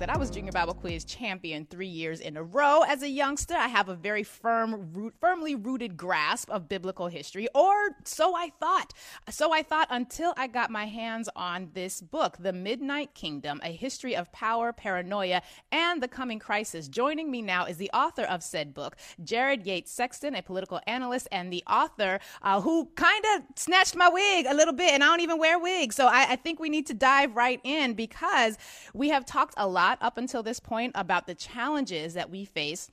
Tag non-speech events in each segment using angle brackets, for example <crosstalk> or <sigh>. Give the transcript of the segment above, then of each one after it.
That I was Junior Bible Quiz champion three years in a row. As a youngster, I have a very firm, root, firmly rooted grasp of biblical history, or so I thought. So I thought until I got my hands on this book, The Midnight Kingdom: A History of Power, Paranoia, and the Coming Crisis. Joining me now is the author of said book, Jared Yates Sexton, a political analyst, and the author uh, who kind of snatched my wig a little bit, and I don't even wear wigs. So I, I think we need to dive right in because we have talked a lot lot up until this point about the challenges that we face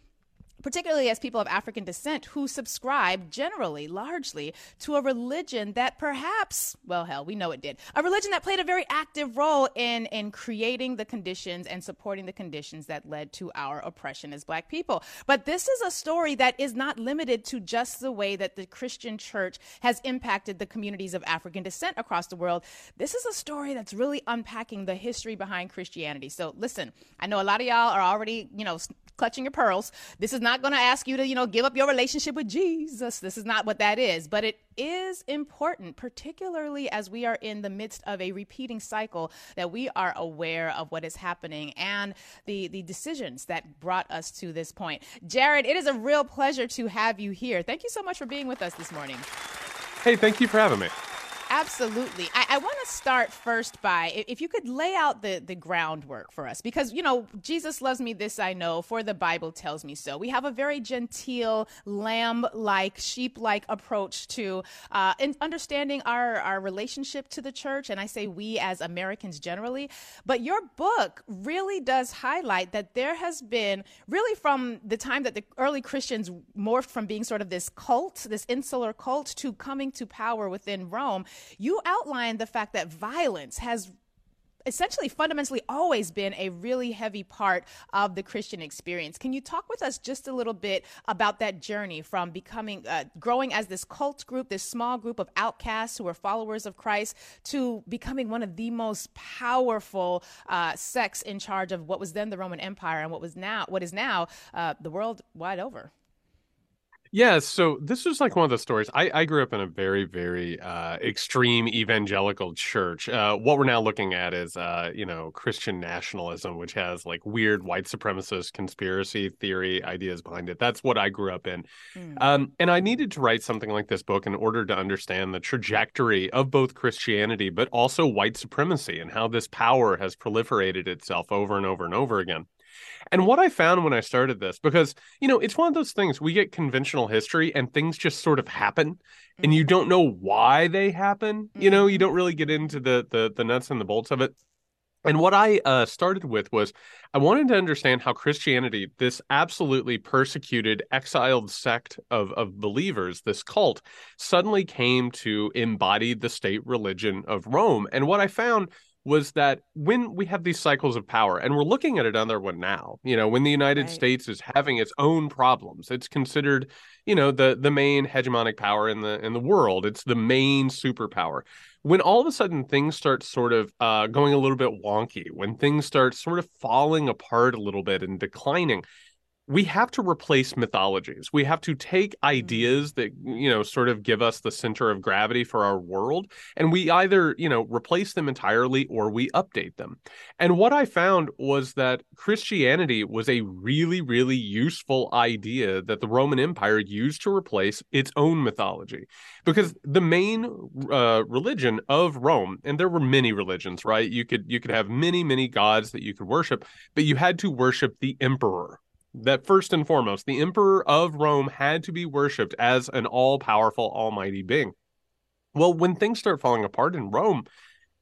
particularly as people of African descent who subscribe generally, largely, to a religion that perhaps, well, hell, we know it did, a religion that played a very active role in, in creating the conditions and supporting the conditions that led to our oppression as black people. But this is a story that is not limited to just the way that the Christian church has impacted the communities of African descent across the world. This is a story that's really unpacking the history behind Christianity. So listen, I know a lot of y'all are already, you know, clutching your pearls. This is not going to ask you to, you know, give up your relationship with Jesus. This is not what that is. But it is important, particularly as we are in the midst of a repeating cycle, that we are aware of what is happening and the, the decisions that brought us to this point. Jared, it is a real pleasure to have you here. Thank you so much for being with us this morning. Hey, thank you for having me. Absolutely. I, I want to start first by if you could lay out the, the groundwork for us, because, you know, Jesus loves me, this I know, for the Bible tells me so. We have a very genteel, lamb like, sheep like approach to uh, understanding our, our relationship to the church. And I say we as Americans generally. But your book really does highlight that there has been, really from the time that the early Christians morphed from being sort of this cult, this insular cult, to coming to power within Rome you outlined the fact that violence has essentially fundamentally always been a really heavy part of the Christian experience. Can you talk with us just a little bit about that journey from becoming, uh, growing as this cult group, this small group of outcasts who are followers of Christ, to becoming one of the most powerful uh, sects in charge of what was then the Roman Empire and what was now, what is now uh, the world wide over? Yeah, so this is like one of the stories. I, I grew up in a very, very uh, extreme evangelical church. Uh, what we're now looking at is, uh, you know, Christian nationalism, which has like weird white supremacist conspiracy theory ideas behind it. That's what I grew up in. Mm. Um, and I needed to write something like this book in order to understand the trajectory of both Christianity, but also white supremacy and how this power has proliferated itself over and over and over again. And what I found when I started this, because, you know, it's one of those things we get conventional history and things just sort of happen mm-hmm. and you don't know why they happen. Mm-hmm. You know, you don't really get into the, the, the nuts and the bolts of it. And what I uh, started with was I wanted to understand how Christianity, this absolutely persecuted, exiled sect of, of believers, this cult, suddenly came to embody the state religion of Rome. And what I found was that when we have these cycles of power, and we're looking at another one now, you know, when the United right. States is having its own problems, it's considered, you know, the the main hegemonic power in the in the world. It's the main superpower. When all of a sudden things start sort of uh, going a little bit wonky, when things start sort of falling apart a little bit and declining, we have to replace mythologies. We have to take mm. ideas that, you know, sort of give us the center of gravity for our world, and we either, you know, replace them entirely or we update them. And what I found was that Christianity was a really, really useful idea that the Roman Empire used to replace its own mythology. Because the main uh, religion of Rome, and there were many religions, right? You could you could have many, many gods that you could worship, but you had to worship the emperor that first and foremost, the emperor of Rome had to be worshipped as an all powerful, almighty being. Well, when things start falling apart in Rome,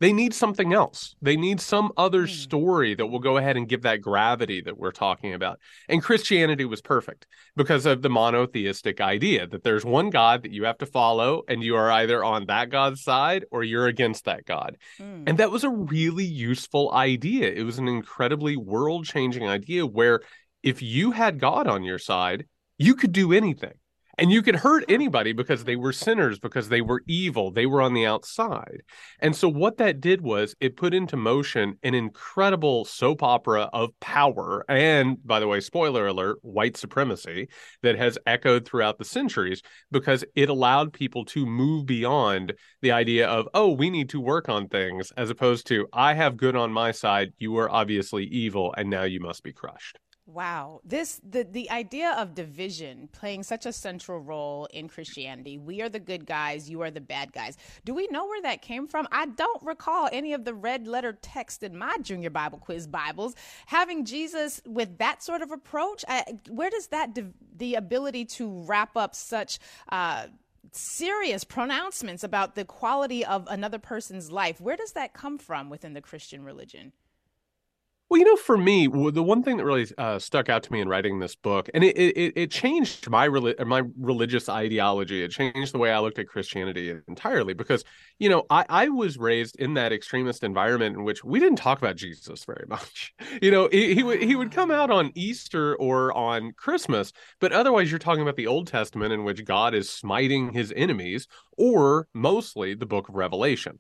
they need something else. They need some other mm. story that will go ahead and give that gravity that we're talking about. And Christianity was perfect because of the monotheistic idea that there's one God that you have to follow, and you are either on that God's side or you're against that God. Mm. And that was a really useful idea. It was an incredibly world changing idea where if you had God on your side, you could do anything. And you could hurt anybody because they were sinners, because they were evil, they were on the outside. And so, what that did was it put into motion an incredible soap opera of power. And by the way, spoiler alert, white supremacy that has echoed throughout the centuries because it allowed people to move beyond the idea of, oh, we need to work on things, as opposed to, I have good on my side, you are obviously evil, and now you must be crushed. Wow. This the the idea of division playing such a central role in Christianity. We are the good guys, you are the bad guys. Do we know where that came from? I don't recall any of the red letter text in my junior Bible quiz Bibles having Jesus with that sort of approach. I, where does that the ability to wrap up such uh, serious pronouncements about the quality of another person's life. Where does that come from within the Christian religion? Well, you know, for me, the one thing that really uh, stuck out to me in writing this book, and it it, it changed my my religious ideology. It changed the way I looked at Christianity entirely because, you know, I, I was raised in that extremist environment in which we didn't talk about Jesus very <laughs> much. You know, he, he would he would come out on Easter or on Christmas, but otherwise, you're talking about the Old Testament in which God is smiting his enemies, or mostly the Book of Revelation.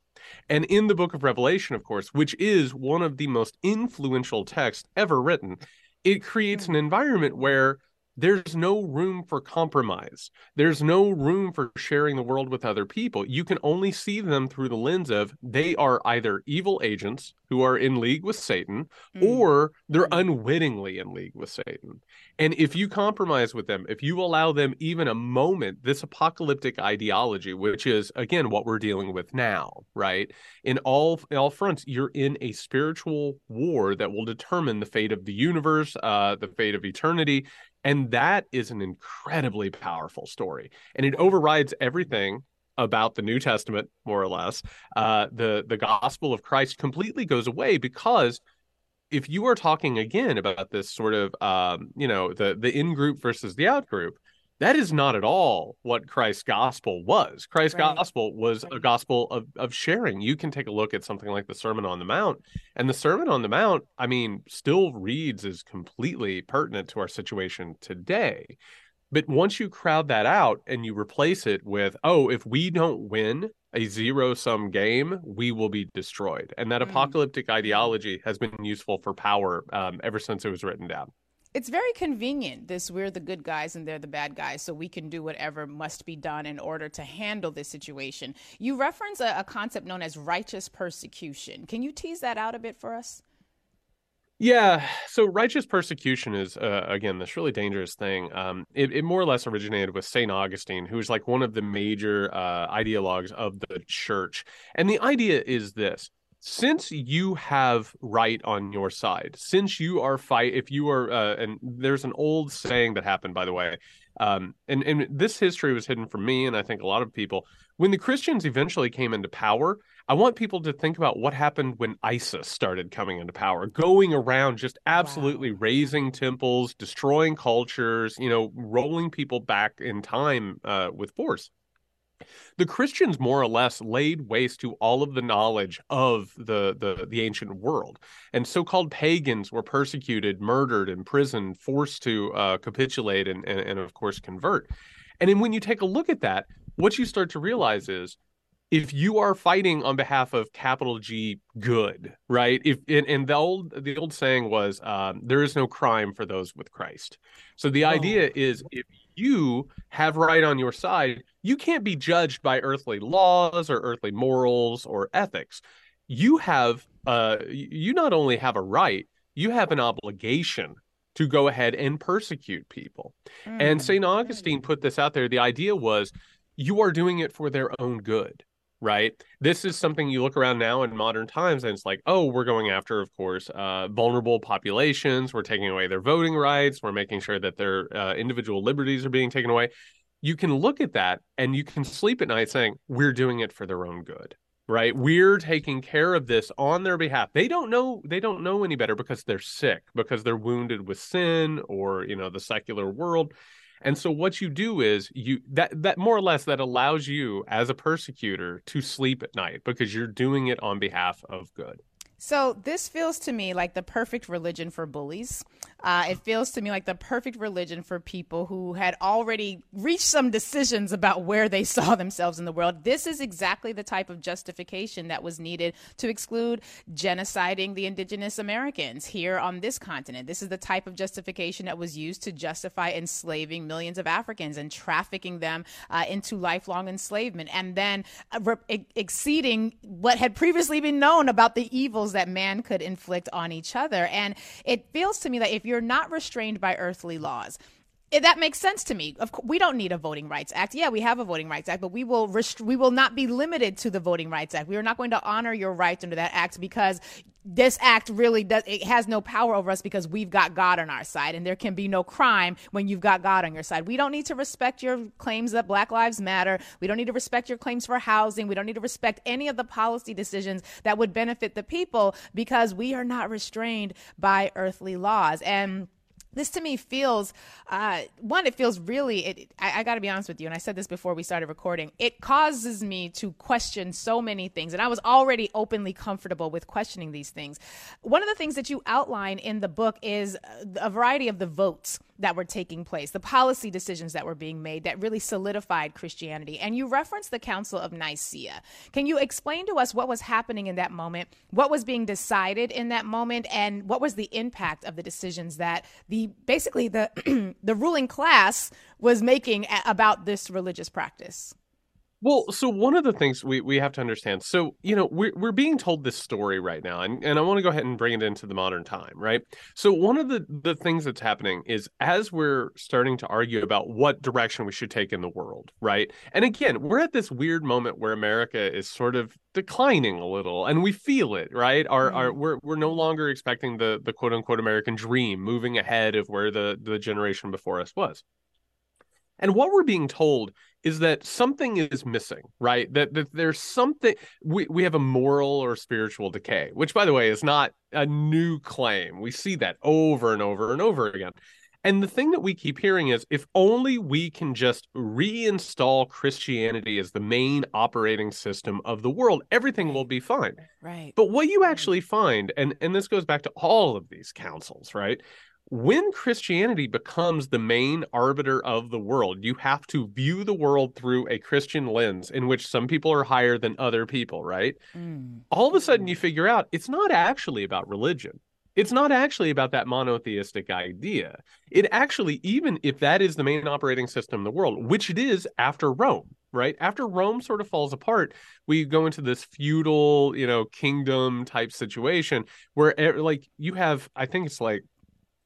And in the book of Revelation, of course, which is one of the most influential texts ever written, it creates an hmm. environment where there's no room for compromise. There's no room for sharing the world with other people. You can only see them through the lens of they are either evil agents who are in league with Satan mm. or they're mm. unwittingly in league with Satan. And if you compromise with them, if you allow them even a moment, this apocalyptic ideology, which is again what we're dealing with now, right? In all in all fronts, you're in a spiritual war that will determine the fate of the universe, uh, the fate of eternity and that is an incredibly powerful story. And it overrides everything about the New Testament, more or less. Uh, the the gospel of Christ completely goes away because if you are talking again about this sort of um, you know the the in group versus the out group, that is not at all what Christ's gospel was. Christ's right. gospel was right. a gospel of, of sharing. You can take a look at something like the Sermon on the Mount, and the Sermon on the Mount, I mean, still reads as completely pertinent to our situation today. But once you crowd that out and you replace it with, oh, if we don't win a zero sum game, we will be destroyed. And that mm. apocalyptic ideology has been useful for power um, ever since it was written down it's very convenient this we're the good guys and they're the bad guys so we can do whatever must be done in order to handle this situation. You reference a, a, concept known as righteous persecution. Can you tease that out a bit for us? Yeah so righteous persecution is uh, again this really dangerous thing. Um, it, it, more or less originated with saint augustine who's like one of the major uh, ideologues of the church. And the idea is this since you have right on your side, since you are fight, if you are, uh, and there's an old saying that happened, by the way, um, and and this history was hidden from me, and I think a lot of people. When the Christians eventually came into power, I want people to think about what happened when ISIS started coming into power, going around just absolutely wow. razing temples, destroying cultures, you know, rolling people back in time uh, with force the Christians more or less laid waste to all of the knowledge of the, the, the ancient world. And so called pagans were persecuted, murdered, imprisoned, forced to uh, capitulate, and, and, and, of course, convert. And then when you take a look at that, what you start to realize is if you are fighting on behalf of capital G good, right? If and, and the old the old saying was um, there is no crime for those with Christ. So the oh. idea is if you have right on your side, you can't be judged by earthly laws or earthly morals or ethics. You have uh you not only have a right, you have an obligation to go ahead and persecute people. Mm. And St. Augustine put this out there. The idea was you are doing it for their own good right? This is something you look around now in modern times, and it's like, oh, we're going after, of course, uh, vulnerable populations. We're taking away their voting rights. We're making sure that their uh, individual liberties are being taken away. You can look at that and you can sleep at night saying, we're doing it for their own good. Right, we're taking care of this on their behalf. They don't know. They don't know any better because they're sick, because they're wounded with sin, or you know, the secular world and so what you do is you that that more or less that allows you as a persecutor to sleep at night because you're doing it on behalf of good. So this feels to me like the perfect religion for bullies. Uh, it feels to me like the perfect religion for people who had already reached some decisions about where they <laughs> saw themselves in the world. This is exactly the type of justification that was needed to exclude genociding the indigenous Americans here on this continent. This is the type of justification that was used to justify enslaving millions of Africans and trafficking them uh, into lifelong enslavement, and then uh, re- exceeding what had previously been known about the that man could inflict on each other. And it feels to me that if you're not restrained by earthly laws, that makes sense to me. Of course, we don't need a Voting Rights Act. Yeah, we have a Voting Rights Act, but we will rest- we will not be limited to the Voting Rights Act. We are not going to honor your rights under that act because this act really does it has no power over us because we've got God on our side and there can be no crime when you've got God on your side. We don't need to respect your claims that Black Lives Matter. We don't need to respect your claims for housing. We don't need to respect any of the policy decisions that would benefit the people because we are not restrained by earthly laws. And this to me feels uh, one it feels really it, I, I got to be honest with you and i said this before we started recording it causes me to question so many things and i was already openly comfortable with questioning these things. One of the things that you outline in the book is a variety of the votes that were taking place, the policy decisions that were being made that really solidified Christianity. And you referenced the Council of Nicaea. Can you explain to us what was happening in that moment, what was being decided in that moment, and what was the impact of the decisions that the basically the <clears throat> the ruling class was making about this religious practice? Well, so one of the things we, we have to understand, so you know, we're we're being told this story right now, and, and I want to go ahead and bring it into the modern time, right? So one of the the things that's happening is as we're starting to argue about what direction we should take in the world, right? And again, we're at this weird moment where America is sort of declining a little, and we feel it, right? Our mm. our we're we're no longer expecting the the quote unquote American dream moving ahead of where the the generation before us was. And what we're being told is that something is missing, right? That, that there's something we, we have a moral or spiritual decay, which by the way is not a new claim. We see that over and over and over again. And the thing that we keep hearing is if only we can just reinstall Christianity as the main operating system of the world, everything will be fine. Right. But what you mm. actually find, and, and this goes back to all of these councils, right? When Christianity becomes the main arbiter of the world, you have to view the world through a Christian lens in which some people are higher than other people, right? Mm. All of a sudden, you figure out it's not actually about religion. It's not actually about that monotheistic idea. It actually, even if that is the main operating system in the world, which it is after Rome, right? After Rome sort of falls apart, we go into this feudal, you know, kingdom type situation where, like, you have, I think it's like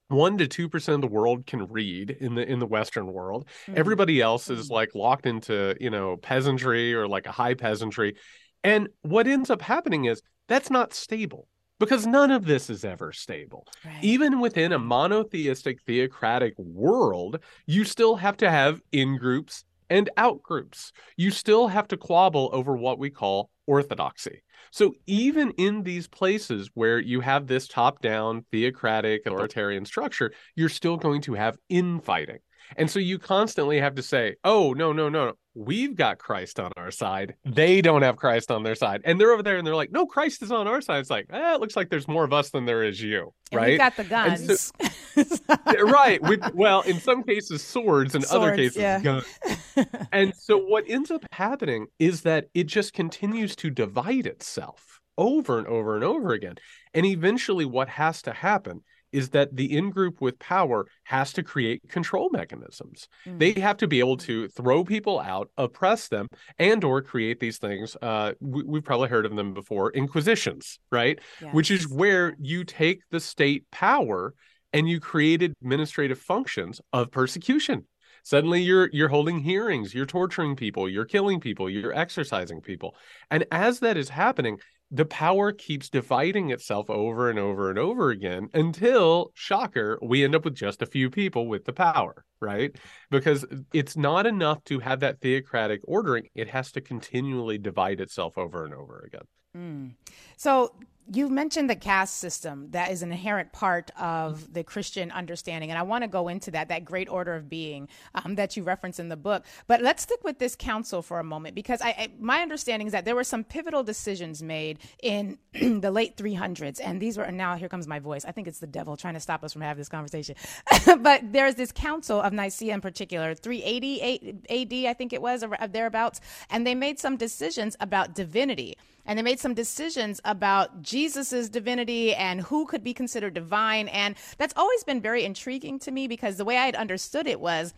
one to two percent of the world can read in the in the western world mm-hmm. everybody else is mm-hmm. like locked into you know peasantry or like a high peasantry and what ends up happening is that's not stable because none of this is ever stable right. even within a monotheistic theocratic world you still have to have in groups and out groups. You still have to quabble over what we call orthodoxy. So even in these places where you have this top-down theocratic authoritarian structure, you're still going to have infighting. And so you constantly have to say, oh, no, no, no, we've got Christ on our side. They don't have Christ on their side. And they're over there and they're like, no, Christ is on our side. It's like, eh, it looks like there's more of us than there is you. And right. Got the guns. <laughs> <laughs> So, right. We, well, in some cases, swords, in other cases, yeah. guns. <laughs> and so what ends up happening is that it just continues to divide itself over and over and over again. And eventually, what has to happen is that the in group with power has to create control mechanisms mm-hmm. they have to be able to throw people out oppress them and or create these things uh, we, have probably heard of them before inquisitions right yes. which is where you take the state power and you create administrative functions of persecution suddenly you're you're holding hearings you're torturing people you're killing people you're exercising people and as that is happening the power keeps dividing itself over and over and over again until, shocker, we end up with just a few people with the power, right? Because it's not enough to have that theocratic ordering, it has to continually divide itself over and over again. Mm. So, you mentioned the caste system that is an inherent part of the Christian understanding, and I want to go into that that great order of being um, that you reference in the book. But let's stick with this council for a moment because I, I, my understanding is that there were some pivotal decisions made in <clears throat> the late 300s, and these were and now here comes my voice. I think it's the devil trying to stop us from having this conversation. <laughs> but there's this council of Nicaea in particular, 380 AD, I think it was, or thereabouts, and they made some decisions about divinity and they made some decisions about Jesus's divinity and who could be considered divine. And that's always been very intriguing to me because the way I had understood it was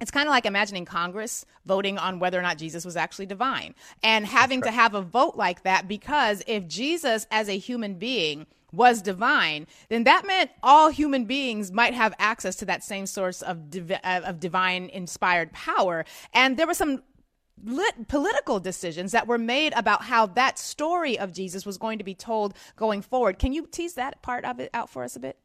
it's kind of like imagining Congress voting on whether or not Jesus was actually divine and having to have a vote like that because if Jesus as a human being was divine, then that meant all human beings might have access to that same source of divi- uh, of divine inspired power. And there was some lit- political decisions that were made about how that story of Jesus was going to be told going forward. Can you tease that part of it out for us a bit?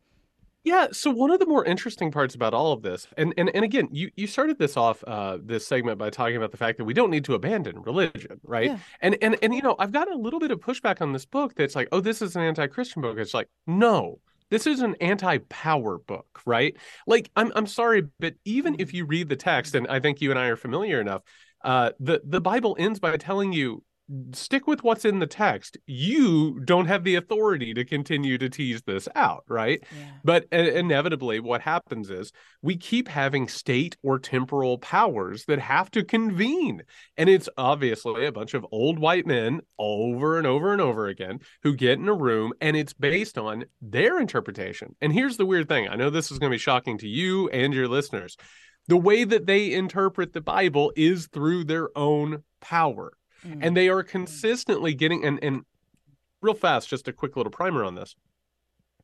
Yeah, so one of the more interesting parts about all of this, and and, and again, you, you started this off uh, this segment by talking about the fact that we don't need to abandon religion, right? Yeah. And and and you know, I've got a little bit of pushback on this book that's like, oh, this is an anti-Christian book. It's like, no, this is an anti-power book, right? Like, I'm I'm sorry, but even if you read the text, and I think you and I are familiar enough, uh, the the Bible ends by telling you stick with what's in the text. You don't have the authority to continue to tease this out, right? Yeah. But uh, inevitably, what happens is we keep having state or temporal powers that have to convene. And it's obviously a bunch of old white men over and over and over again who get in a room and it's based on their interpretation. And here's the weird thing I know this is going to be shocking to you and your listeners the way that they interpret the Bible is through their own power. Mm. And they are consistently getting and and real fast, just a quick little primer on this.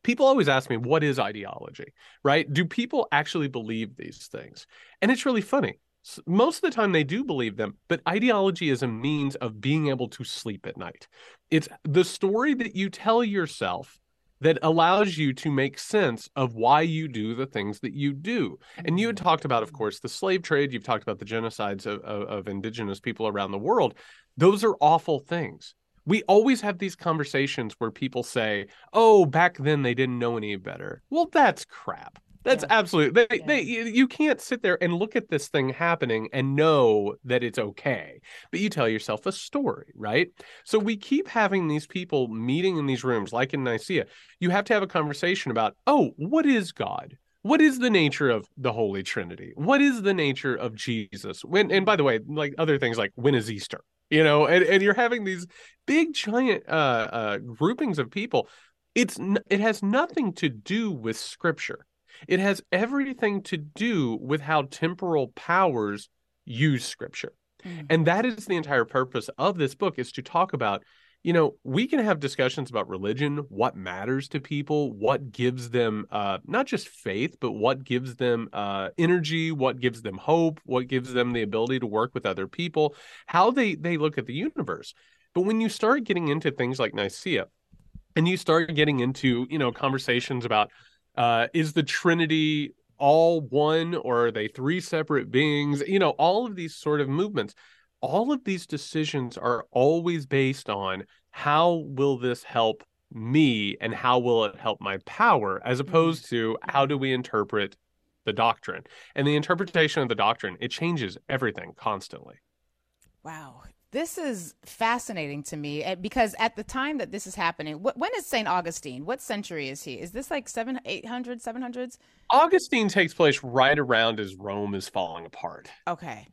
People always ask me, what is ideology? Right? Do people actually believe these things? And it's really funny. Most of the time they do believe them, but ideology is a means of being able to sleep at night. It's the story that you tell yourself that allows you to make sense of why you do the things that you do. And you had mm-hmm. talked about, of course, the slave trade. You've talked about the genocides of, of, of indigenous people around the world. Those are awful things. We always have these conversations where people say, "Oh, back then they didn't know any better." Well, that's crap. That's yeah. absolutely they, yeah. they you can't sit there and look at this thing happening and know that it's okay. But you tell yourself a story, right? So we keep having these people meeting in these rooms like in Nicaea. You have to have a conversation about, "Oh, what is God?" What is the nature of the Holy Trinity? What is the nature of Jesus? When and by the way, like other things like when is Easter? You know, and, and you're having these big giant uh, uh groupings of people. It's it has nothing to do with scripture it has everything to do with how temporal powers use scripture. Mm-hmm. And that is the entire purpose of this book is to talk about you know we can have discussions about religion what matters to people what gives them uh, not just faith but what gives them uh, energy what gives them hope what gives them the ability to work with other people how they they look at the universe but when you start getting into things like nicaea and you start getting into you know conversations about uh, is the Trinity all one or are they three separate beings? You know, all of these sort of movements, all of these decisions are always based on how will this help me and how will it help my power as mm-hmm. opposed to how do we interpret the doctrine and the interpretation of the doctrine it changes everything constantly wow this is fascinating to me eh, because at the time that this is happening, when is St. Augustine? What century is he? Is this like 7, 800, 700s? Augustine takes place right around as Rome is falling apart. Okay.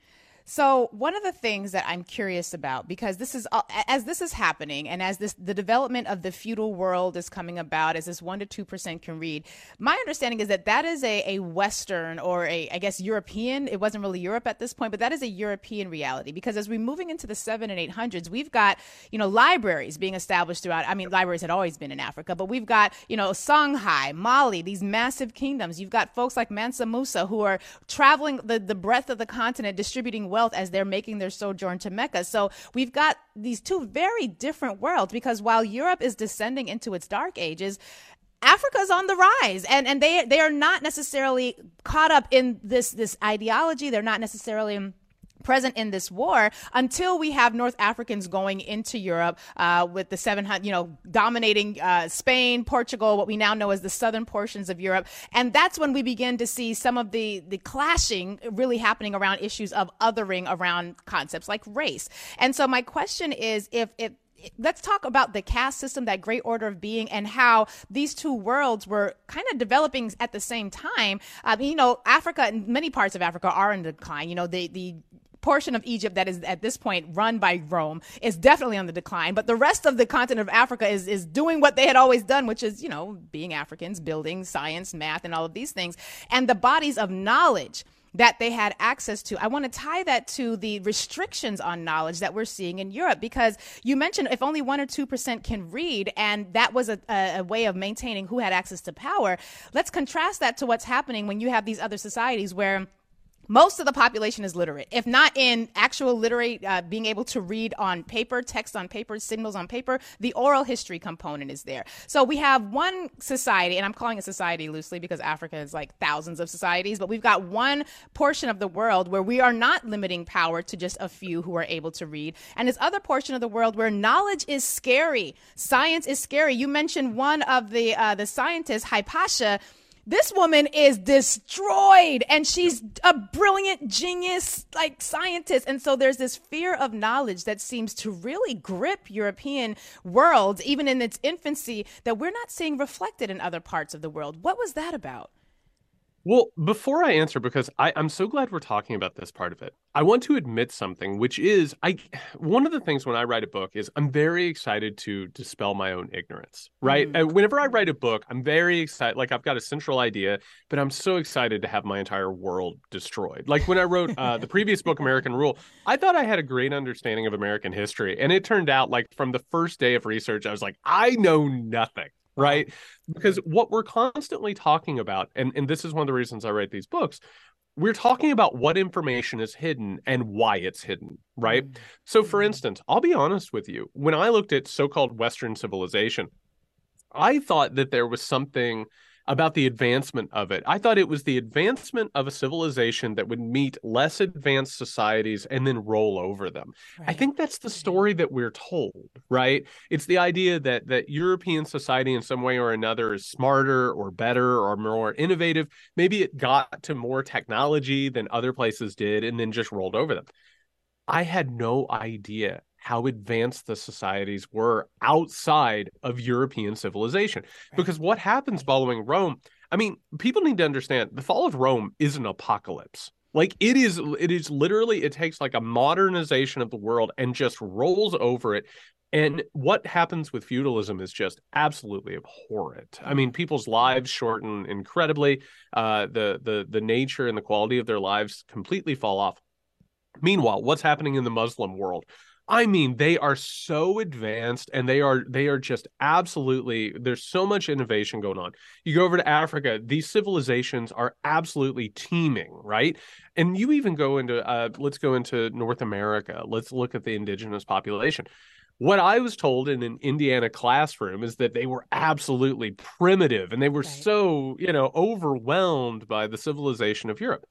So one of the things that I'm curious about, because this is as this is happening, and as this the development of the feudal world is coming about, as this one to two percent can read, my understanding is that that is a, a Western or a I guess European. It wasn't really Europe at this point, but that is a European reality. Because as we're moving into the seven and eight hundreds, we've got you know libraries being established throughout. I mean, libraries had always been in Africa, but we've got you know Songhai, Mali, these massive kingdoms. You've got folks like Mansa Musa who are traveling the the breadth of the continent, distributing wealth wealth as they're making their sojourn to Mecca. So we've got these two very different worlds because while Europe is descending into its dark ages, Africa's on the rise and and they they are not necessarily caught up in this this ideology. They're not necessarily present in this war until we have North Africans going into Europe uh, with the 700, you know, dominating uh, Spain, Portugal, what we now know as the southern portions of Europe. And that's when we begin to see some of the, the clashing really happening around issues of othering around concepts like race. And so my question is if, if let's talk about the caste system, that great order of being, and how these two worlds were kind of developing at the same time. Mean, you know, Africa and many parts of Africa are in decline. You know, the the portion of Egypt that is at this point run by Rome is definitely on the decline, but the rest of the continent of Africa is is doing what they had always done, which is, you know, being Africans, building science, math, and all of these things. And the bodies of knowledge that they had access to. I want to tie that to the restrictions on knowledge that we're seeing in Europe because you mentioned if only one or 2% can read, and that was a, a, way of maintaining who had access to power. Let's contrast that to what's happening when you have these other societies where most of the population is literate, if not in actual literate, uh, being able to read on paper, text on paper, signals on paper. The oral history component is there. So we have one society, and I'm calling it society loosely because Africa is like thousands of societies, but we've got one portion of the world where we are not limiting power to just a few who are able to read, and this other portion of the world where knowledge is scary, science is scary. You mentioned one of the uh, the scientists, Hypatia this woman is destroyed and she's a brilliant genius like scientist. And so there's this fear of knowledge that seems to really grip european world even in its infancy that we're not seeing reflected in other parts of the world. What was that about well, before I answer, because I, I'm so glad we're talking about this part of it, I want to admit something, which is I one of the things when I write a book is I'm very excited to dispel my own ignorance. Right. Mm. whenever I write a book, I'm very excited. Like I've got a central idea, but I'm so excited to have my entire world destroyed. Like when I wrote uh, the <laughs> previous book, American Rule, I thought I had a great understanding of American history, and it turned out like from the first day of research, I was like, I know nothing right? Because what we're constantly talking about, and, and this is one of the reasons I write these books, we're talking about what information is hidden and why it's hidden, right? Mm-hmm. So, for mm-hmm. instance, I'll be honest with you. When I looked at so called Western civilization, I thought that there was something about the advancement of it. I thought it was the advancement of a civilization that would meet less advanced societies and then roll over them. Right. I think that's the mm-hmm. story that we're told, right? It's the idea that that European society in some way or another is smarter or better or more innovative. Maybe it got to more technology than other places did and then just rolled over them. I had no idea how advanced the societies were outside of European civilization. Because what happens following Rome, I mean, people need to understand the fall of Rome is an apocalypse. Like it is it is literally it takes like a modernization of the world and just rolls over it. And what happens with feudalism is just absolutely abhorrent. I mean, people's lives shorten incredibly. Uh, the the the nature and the quality of their lives completely fall off. Meanwhile, what's happening in the Muslim world? I mean, they are so advanced and they are they are just absolutely there's so much innovation going on. You go over to Africa, these civilizations are absolutely teeming, right? And you even go into uh, let's go into North America. Let's look at the indigenous population. What I was told in an Indiana classroom is that they were absolutely primitive and they were right. so, you know, overwhelmed by the civilization of Europe.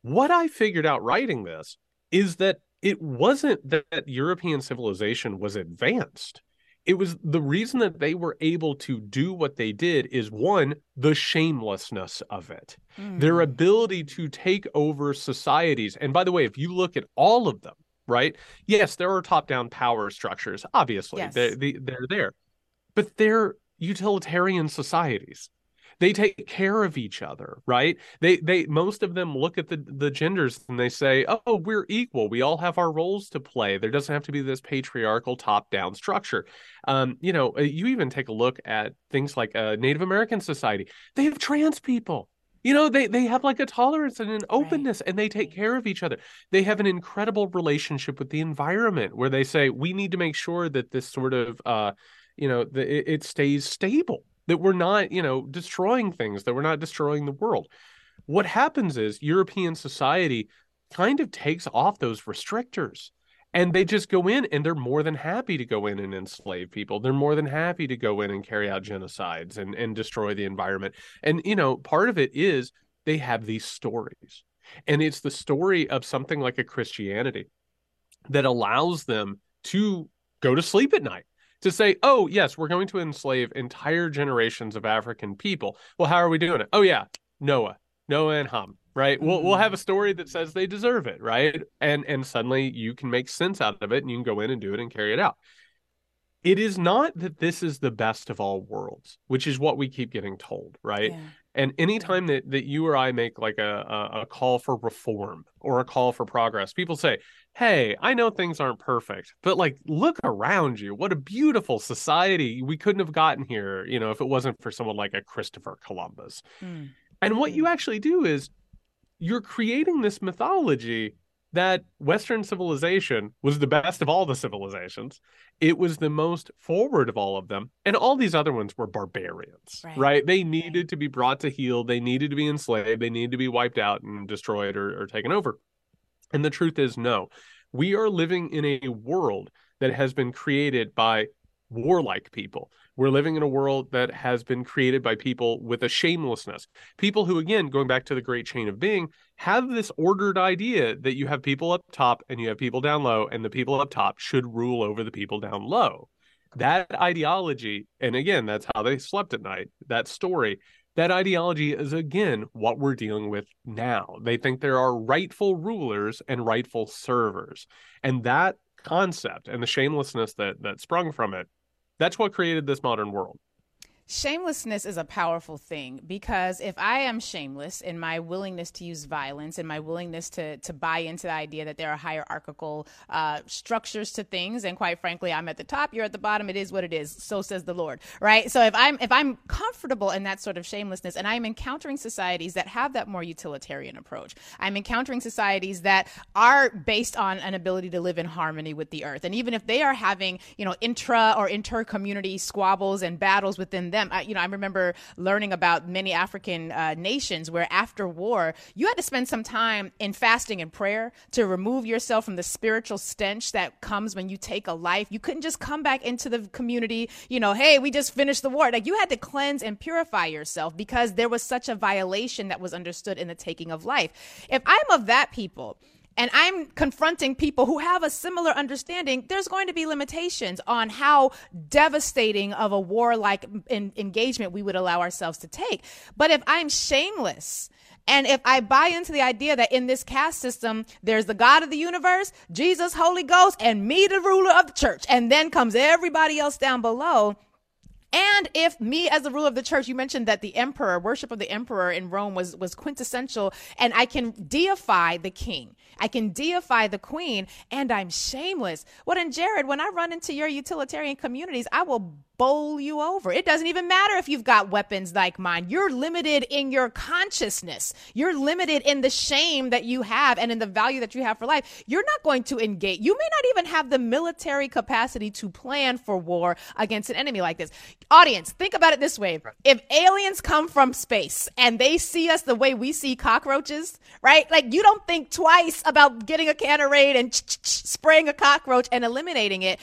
What I figured out writing this is that it wasn't that European civilization was advanced. It was the reason that they were able to do what they did is one, the shamelessness of it, mm. their ability to take over societies. And by the way, if you look at all of them, right? Yes, there are top down power structures, obviously, yes. they, they, they're there, but they're utilitarian societies they take care of each other right? They they most of them look at the the genders and they say oh we're equal. We all have our roles to play. There doesn't have to be this patriarchal top down structure. Um you know uh, you even take a look at things like a uh, native american society. They have trans people. You know they they have like a tolerance and an openness right. and they take care of each other. They have an incredible relationship with the environment where they say we need to make sure that this sort of uh you know the, it, it stays stable that we're not, you know, destroying things, that we're not destroying the world. What happens is European society kind of takes off those restrictors and they just go in and they're more than happy to go in and enslave people. They're more than happy to go in and carry out genocides and, and destroy the environment. And you know part of it is they have these stories And it's the story of something like a Christianity that allows them to go to sleep at night to say, oh, yes, we're going to enslave entire generations of African people. Well, how are we doing it? Oh, yeah, Noah, Noah and Ham, right? Mm-hmm. We'll, we'll have a story that says they deserve it, right? And, and suddenly you can make sense out of it and you can go in and do it and carry it out. It is not that this is the best of all worlds, which is what we keep getting told, right? Yeah. And anytime that, that you or I make like a, a, a call for reform or a call for progress, people say, Hey, I know things aren't perfect, but like look around you. What a beautiful society. We couldn't have gotten here, you know, if it wasn't for someone like a Christopher Columbus. Mm. And what you actually do is you're creating this mythology that Western civilization was the best of all the civilizations. It was the most forward of all of them. And all these other ones were barbarians, right? right? They needed right. to be brought to heel. They needed to be enslaved. They needed to be wiped out and destroyed or, or taken over. And the truth is, no. We are living in a world that has been created by warlike people. We're living in a world that has been created by people with a shamelessness. People who, again, going back to the great chain of being, have this ordered idea that you have people up top and you have people down low, and the people up top should rule over the people down low. That ideology, and again, that's how they slept at night, that story, that ideology is again what we're dealing with now. They think there are rightful rulers and rightful servers. And that concept and the shamelessness that that sprung from it that's what created this modern world. Shamelessness is a powerful thing because if I am shameless in my willingness to use violence and my willingness to to buy into the idea that there are hierarchical uh, structures to things, and quite frankly, I'm at the top, you're at the bottom. It is what it is. So says the Lord, right? So if I'm if I'm comfortable in that sort of shamelessness, and I'm encountering societies that have that more utilitarian approach, I'm encountering societies that are based on an ability to live in harmony with the earth, and even if they are having you know intra or inter community squabbles and battles within them. I, you know, I remember learning about many African uh, nations where after war, you had to spend some time in fasting and prayer to remove yourself from the spiritual stench that comes when you take a life. You couldn't just come back into the community, you know, hey, we just finished the war. Like you had to cleanse and purify yourself because there was such a violation that was understood in the taking of life. If I'm of that people, and I'm confronting people who have a similar understanding, there's going to be limitations on how devastating of a warlike engagement we would allow ourselves to take. But if I'm shameless, and if I buy into the idea that in this caste system, there's the God of the universe, Jesus, Holy Ghost, and me, the ruler of the church, and then comes everybody else down below, and if me as the ruler of the church, you mentioned that the emperor, worship of the emperor in Rome was was quintessential, and I can deify the king. I can deify the queen, and I'm shameless. Well, then, Jared, when I run into your utilitarian communities, I will bowl you over. It doesn't even matter if you've got weapons like mine. You're limited in your consciousness. You're limited in the shame that you have and in the value that you have for life. You're not going to engage. You may not even have the military capacity to plan for war against an enemy like this. Audience, think about it this way. If aliens come from space and they see us the way we see cockroaches, right? Like you don't think twice about getting a can of raid and spraying a cockroach and eliminating it.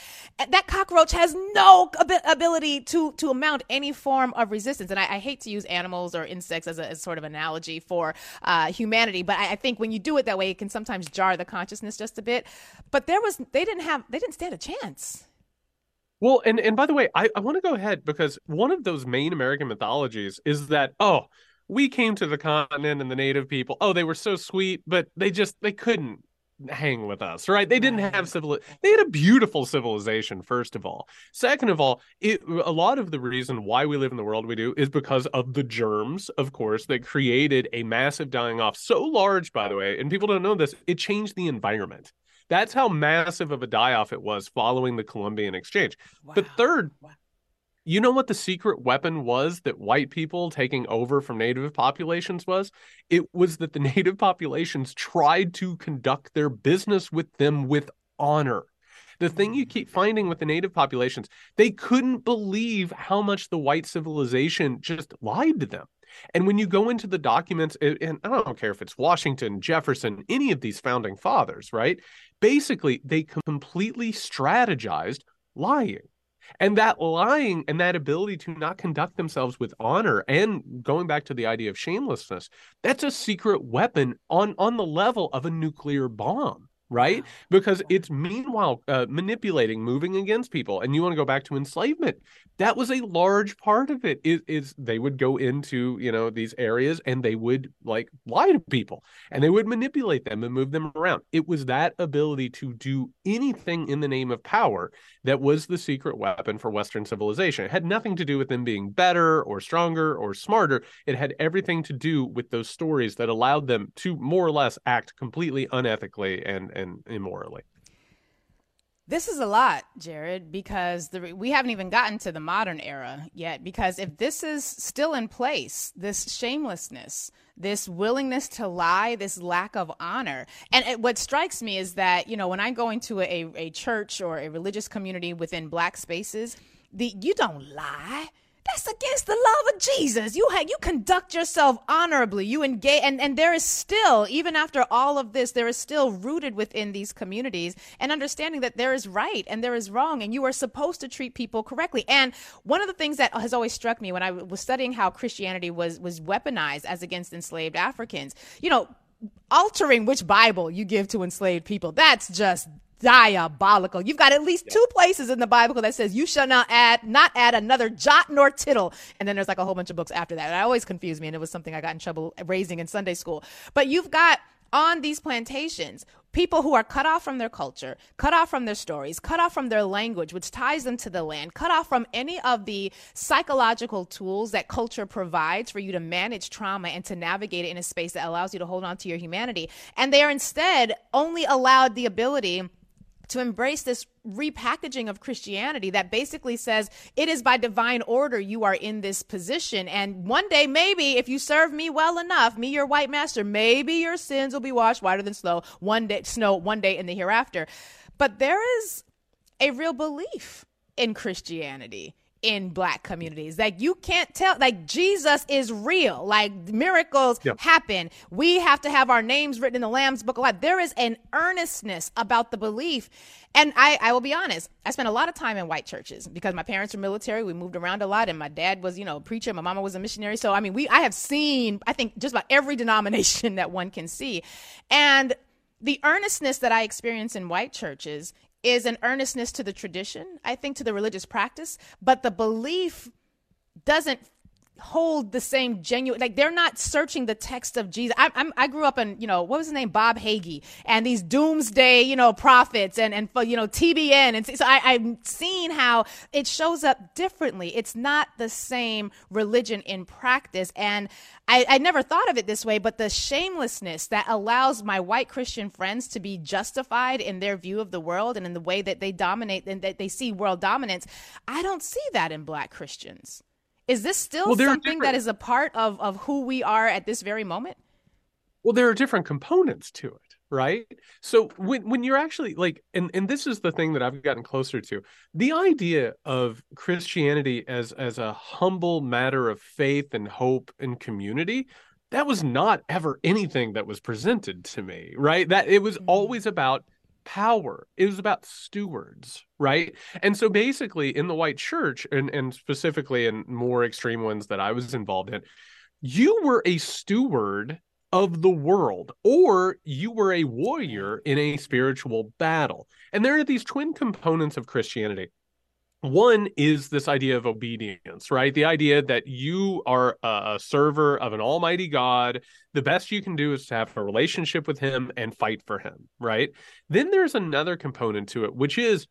That cockroach has no ability ability to to mount any form of resistance. And I, I hate to use animals or insects as a as sort of analogy for uh, humanity, but I, I think when you do it that way, it can sometimes jar the consciousness just a bit. But there was they didn't have they didn't stand a chance. Well, and and by the way, I, I want to go ahead because one of those main American mythologies is that oh, we came to the continent and the native people, oh, they were so sweet, but they just they couldn't hang with us, right? They didn't have civil. They had a beautiful civilization, first of all. Second of all, it, a lot of the reason why we live in the world we do is because of the germs, of course, that created a massive dying off. So large, by the way, and people don't know this. It changed the environment. That's how massive of a die off it was following the Columbian Exchange. Wow. But third, wow. You know what the secret weapon was that white people taking over from native populations was? It was that the <laughs> native populations tried to conduct their business with them with honor. The thing you keep mm. finding with the native populations, they couldn't believe how much the white civilization just lied to them. And when you go into the documents, and I don't care if it's Washington, Jefferson, any of these founding fathers, right? Basically, they completely strategized lying. And that lying and that ability to not conduct themselves with honor and going back to the idea of shamelessness, that's a secret weapon on on the level of a nuclear bomb right? Because it's meanwhile uh, manipulating, moving against people. And you want to go back to enslavement. That was a large part of it. Is, is they would go into, you know, these areas and they would like lie to people and they would manipulate them and move them around. It was that ability to do anything in the name of power that was the secret weapon for Western civilization. It had nothing to do with them being better or stronger or smarter. It had everything to do with those stories that allowed them to more or less act completely unethically and and immorally. This is a lot, Jared, because the, we haven't even gotten to the modern era yet. Because if this is still in place, this shamelessness, this willingness to lie, this lack of honor. And it, what strikes me is that, you know, when I go into a, a church or a religious community within black spaces, the you don't lie. That's against the love of Jesus. You you conduct yourself honorably. You engage, and and there is still, even after all of this, there is still rooted within these communities and understanding that there is right and there is wrong, and you are supposed to treat people correctly. And one of the things that has always struck me when I was studying how Christianity was was weaponized as against enslaved Africans, you know, altering which Bible you give to enslaved people. That's just diabolical. You've got at least two places in the Bible that says you shall not add not add another jot nor tittle. And then there's like a whole bunch of books after that. And I always confused me and it was something I got in trouble raising in Sunday school. But you've got on these plantations people who are cut off from their culture, cut off from their stories, cut off from their language, which ties them to the land, cut off from any of the psychological tools that culture provides for you to manage trauma and to navigate it in a space that allows you to hold on to your humanity. And they are instead only allowed the ability to embrace this repackaging of Christianity that basically says it is by divine order you are in this position. And one day, maybe if you serve me well enough, me, your white master, maybe your sins will be washed whiter than snow one day, snow one day in the hereafter. But there is a real belief in Christianity in black communities. Like you can't tell like Jesus is real. Like miracles yep. happen. We have to have our names written in the Lamb's book of life. There is an earnestness about the belief. And I, I will be honest, I spent a lot of time in white churches because my parents were military. We moved around a lot and my dad was, you know, a preacher. My mama was a missionary. So I mean we I have seen, I think, just about every <laughs> denomination that one can see. And the earnestness that I experience in white churches is an earnestness to the tradition, I think, to the religious practice, but the belief doesn't hold the same genuine like they're not searching the text of jesus. I, I'm, i grew up in you know what was his name? Bob hagee. And these doomsday you know prophets and and you know tbn and so I, i've seen how it shows up differently. It's not the same religion in practice. And I, I never thought of it this way but the shamelessness that allows my white christian friends to be justified in their view of the world and in the way that they dominate and that they see world dominance i don't see that in black christians is this still well, something that is a part of, of who we are at this very moment? Well, there are different components to it, right? So when when you're actually like, and and this is the thing that I've gotten closer to, the idea of Christianity as as a humble matter of faith and hope and community, that was not ever anything that was presented to me, right? That it was mm-hmm. always about power. It was about stewards, right? And so basically in the white church and, and specifically in more extreme ones that I was involved in, you were a steward of the world or you were a warrior in a spiritual battle. And there are these twin components of Christianity. One is this idea of obedience, right? The idea that you are a server of an almighty God. The best you can do is to have a relationship with him and fight for him, right? Then there's another component to it, which is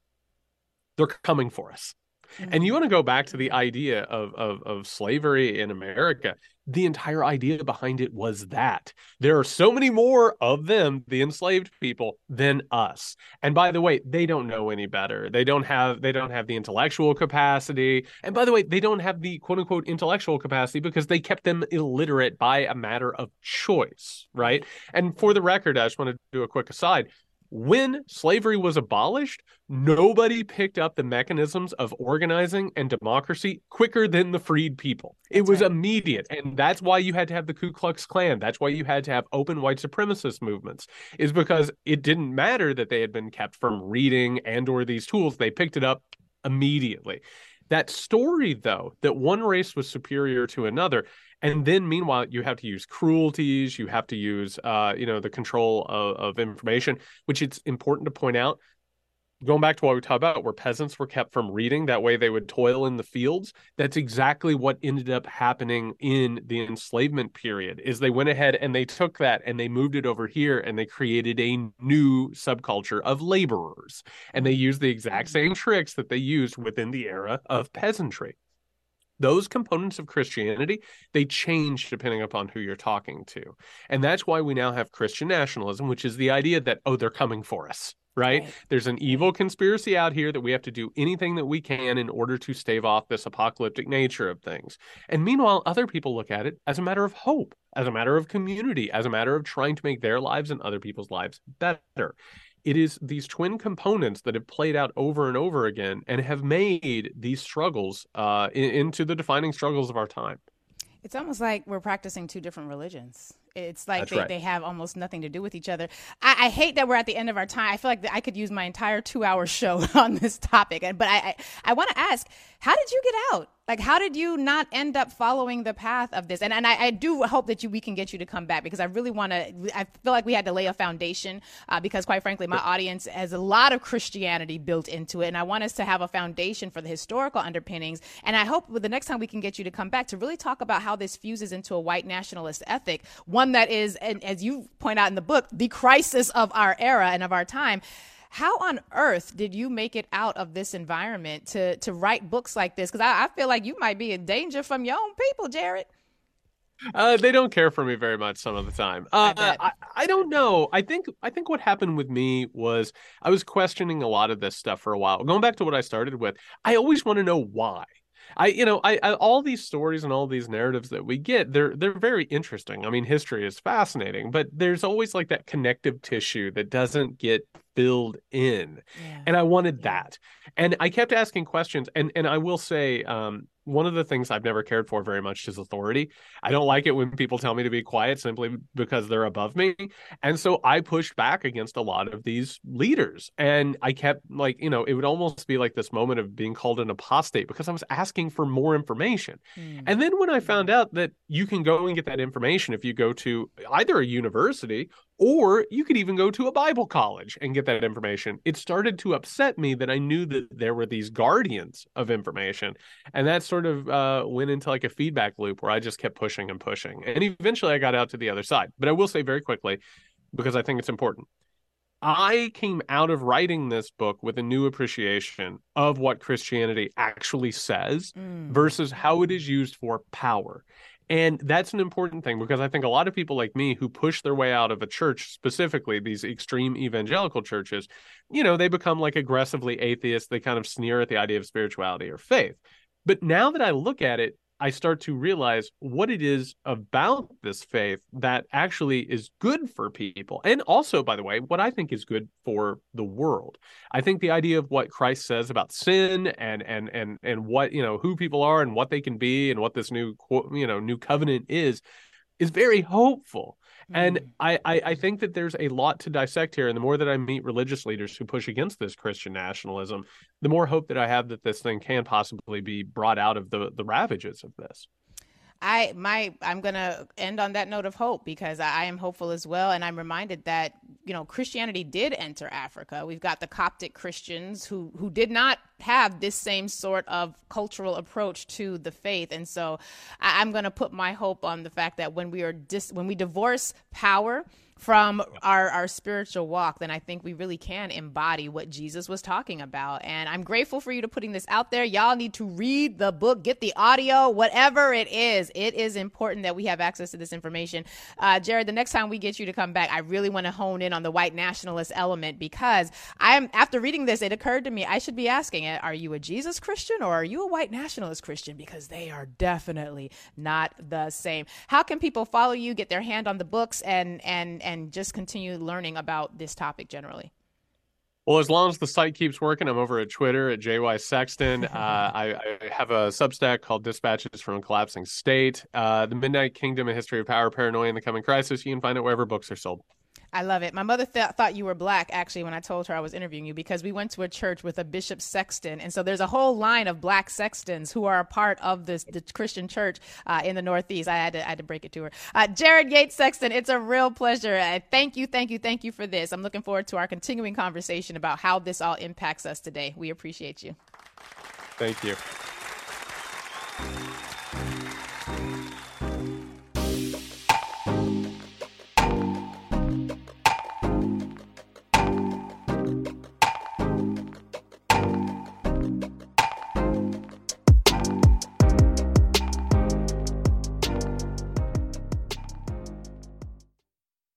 they're coming for us. And you mm-hmm. want to go back to the idea of, of, of slavery in America. The entire idea behind it was that there are so many more of them, the enslaved people, than us. And by the way, they don't know any better. They don't have they don't have the intellectual capacity. And by the way, they don't have the quote unquote intellectual capacity because they kept them illiterate by a matter of choice, right? And for the record, I just want to do a quick aside when slavery was abolished, nobody picked up the mechanisms of organizing and democracy quicker than the freed people. That's it was right. immediate. And that's why you had to have the Ku Klux Klan. That's why you had to have open white supremacist movements, is because it didn't matter that they had been kept from reading and or these tools. They picked it up immediately. That story, though, that one race was superior to another, and then meanwhile you have to use cruelties, you have to use, uh, you know, the control of, of information, which it's important to point out going back to what we talked about where peasants were kept from reading that way they would toil in the fields that's exactly what ended up happening in the enslavement period is they went ahead and they took that and they moved it over here and they created a new subculture of laborers and they used the exact same tricks that they used within the era of peasantry those components of Christianity, they change depending upon who you're talking to. And that's why we now have Christian nationalism, which is the idea that, oh, they're coming for us. Right? right? There's an evil conspiracy out here that we have to do anything that we can in order to stave off this apocalyptic nature of things. And meanwhile, other people look at it as a matter of hope, as a matter of community, as a matter of trying to make their lives and other people's lives better it is these twin components that have played out over and over again and have made these struggles uh, in, into the defining struggles of our time. It's almost like we're practicing two different religions. It's like they, right. they have almost nothing to do with each other. I, I, hate that we're at the end of our time. I feel like I could use my entire two hour <laughs> show on this topic. But I, I, I want to ask, how did you get out? Like, how did you not end up following the path of this? And and I, I do hope that you we can get you to come back because I really want to. I feel like we had to lay a foundation uh, because, quite frankly, my audience has a lot of Christianity built into it, and I want us to have a foundation for the historical underpinnings. And I hope the next time we can get you to come back to really talk about how this fuses into a white nationalist ethic, one that is, and as you point out in the book, the crisis of our era and of our time how on earth did you make it out of this environment to to write books like this? Because I, I, feel like you might be in danger from your own people, Jared. Uh, they don't care for me very much some of the time. Uh, I, I, I, don't know. I think I think what happened with me was I was questioning a lot of this stuff for a while. Going back to what I started with, I always want to know why. I you know I, I, all these stories and all these narratives that we get they're they're very interesting. I mean history is fascinating, but there's always like that connective tissue that doesn't get filled in. Yeah. And I wanted that. And I kept asking questions and and I will say um one of the things I've never cared for very much is authority. I don't like it when people tell me to be quiet simply because they're above me. And so I pushed back against a lot of these leaders. And I kept like, you know, it would almost be like this moment of being called an apostate because I was asking for more information. Mm. And then when I found out that you can go and get that information if you go to either a university or you could even go to a Bible college and get that information. It started to upset me that I knew that there were these guardians of information. And that sort of uh, went into like a feedback loop where I just kept pushing and pushing. And eventually I got out to the other side. But I will say very quickly, because I think it's important. I came out of writing this book with a new appreciation of what Christianity actually says mm. versus how it is used for power. And that's an important thing because I think a lot of people like me who push their way out of a church, specifically these extreme evangelical churches, you know, they become like aggressively atheist. They kind of sneer at the idea of spirituality or faith. But now that I look at it, I start to realize what it is about this faith that actually is good for people. And also, by the way, what I think is good for the world. I think the idea of what Christ says about sin and and and and what, you know, who people are and what they can be and what this new you know, new covenant is is very hopeful. And mm. I, I, I think that there's a lot to dissect here. And the more that I meet religious leaders who push against this Christian nationalism, the more hope that I have that this thing can possibly be brought out of the the ravages of this. I my I'm gonna end on that note of hope because I, am hopeful as well, and I'm reminded that you know Christianity did enter Africa. We've got the Coptic Christians who who did not have this same sort of cultural approach to the faith, and so I, I'm gonna put my hope on the fact that when we are dis when we divorce power from our, our spiritual walk, then I think we really can embody what Jesus was talking about. And I'm grateful for you to putting this out there. Y'all need to read the book, get the audio, whatever it is. It is important that we have access to this information. Uh, Jared, the next time we get you to come back, I really want to hone in on the white nationalist element because I am, after reading this, it occurred to me I should be asking, it: are you a Jesus Christian or are you a white nationalist Christian? Because they are definitely not the same. How can people follow you, get their hand on the books and, and, and and just continue learning about this topic generally? Well, as long as the site keeps working, I'm over at Twitter at JY Sexton. <laughs> Uh, I, I, have a Substack called Dispatches from a Collapsing State. Uh, the Midnight Kingdom: A History of Power, Paranoia, and the Coming Crisis. You can find it wherever books are sold. I love it. My mother th- thought you were black actually when I told her I was interviewing you because we went to a church with a bishop sexton, and so there's a whole line of black sextons who are a part of this the Christian church uh, in the Northeast. I had to I had to break it to her. Uh, Jared Yates Sexton, it's a real pleasure. Uh, thank you, thank you, thank you for this. I'm looking forward to our continuing conversation about how this all impacts us today. We appreciate you. Thank you.